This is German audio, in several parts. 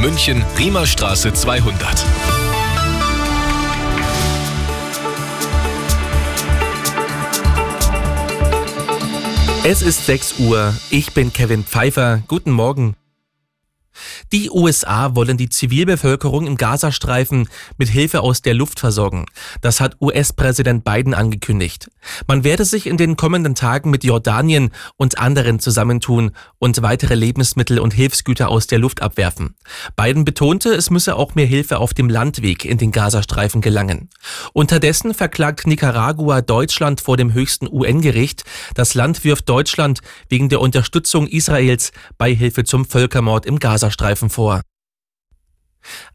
München, Riemerstraße 200. Es ist 6 Uhr. Ich bin Kevin Pfeiffer. Guten Morgen. Die USA wollen die Zivilbevölkerung im Gazastreifen mit Hilfe aus der Luft versorgen. Das hat US-Präsident Biden angekündigt. Man werde sich in den kommenden Tagen mit Jordanien und anderen zusammentun und weitere Lebensmittel und Hilfsgüter aus der Luft abwerfen. Biden betonte, es müsse auch mehr Hilfe auf dem Landweg in den Gazastreifen gelangen. Unterdessen verklagt Nicaragua Deutschland vor dem höchsten UN-Gericht. Das Land wirft Deutschland wegen der Unterstützung Israels bei Hilfe zum Völkermord im Gazastreifen vor.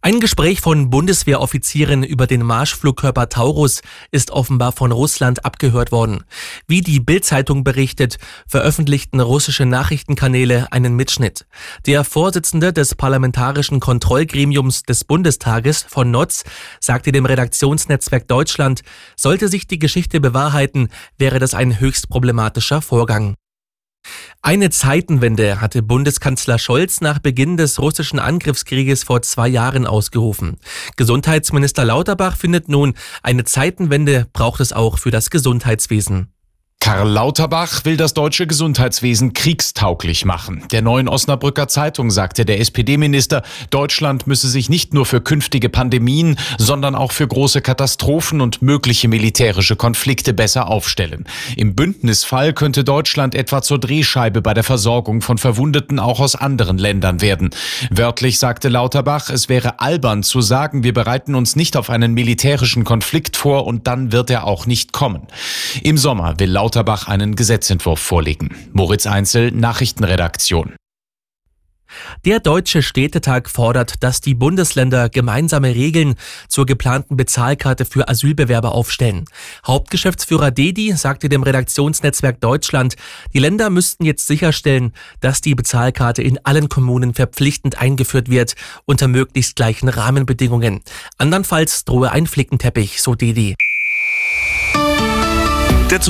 Ein Gespräch von Bundeswehroffizieren über den Marschflugkörper Taurus ist offenbar von Russland abgehört worden. Wie die Bild-Zeitung berichtet, veröffentlichten russische Nachrichtenkanäle einen Mitschnitt. Der Vorsitzende des Parlamentarischen Kontrollgremiums des Bundestages von Notz sagte dem Redaktionsnetzwerk Deutschland, sollte sich die Geschichte bewahrheiten, wäre das ein höchst problematischer Vorgang. Eine Zeitenwende hatte Bundeskanzler Scholz nach Beginn des russischen Angriffskrieges vor zwei Jahren ausgerufen. Gesundheitsminister Lauterbach findet nun, eine Zeitenwende braucht es auch für das Gesundheitswesen. Karl Lauterbach will das deutsche Gesundheitswesen kriegstauglich machen. Der neuen Osnabrücker Zeitung sagte der SPD-Minister, Deutschland müsse sich nicht nur für künftige Pandemien, sondern auch für große Katastrophen und mögliche militärische Konflikte besser aufstellen. Im Bündnisfall könnte Deutschland etwa zur Drehscheibe bei der Versorgung von Verwundeten auch aus anderen Ländern werden. Wörtlich sagte Lauterbach, es wäre albern zu sagen, wir bereiten uns nicht auf einen militärischen Konflikt vor und dann wird er auch nicht kommen. Im Sommer will Lauterbach Lauterbach einen Gesetzentwurf vorlegen. Moritz Einzel, Nachrichtenredaktion. Der Deutsche Städtetag fordert, dass die Bundesländer gemeinsame Regeln zur geplanten Bezahlkarte für Asylbewerber aufstellen. Hauptgeschäftsführer Dedi sagte dem Redaktionsnetzwerk Deutschland, die Länder müssten jetzt sicherstellen, dass die Bezahlkarte in allen Kommunen verpflichtend eingeführt wird, unter möglichst gleichen Rahmenbedingungen. Andernfalls drohe ein Flickenteppich, so Dedi. Der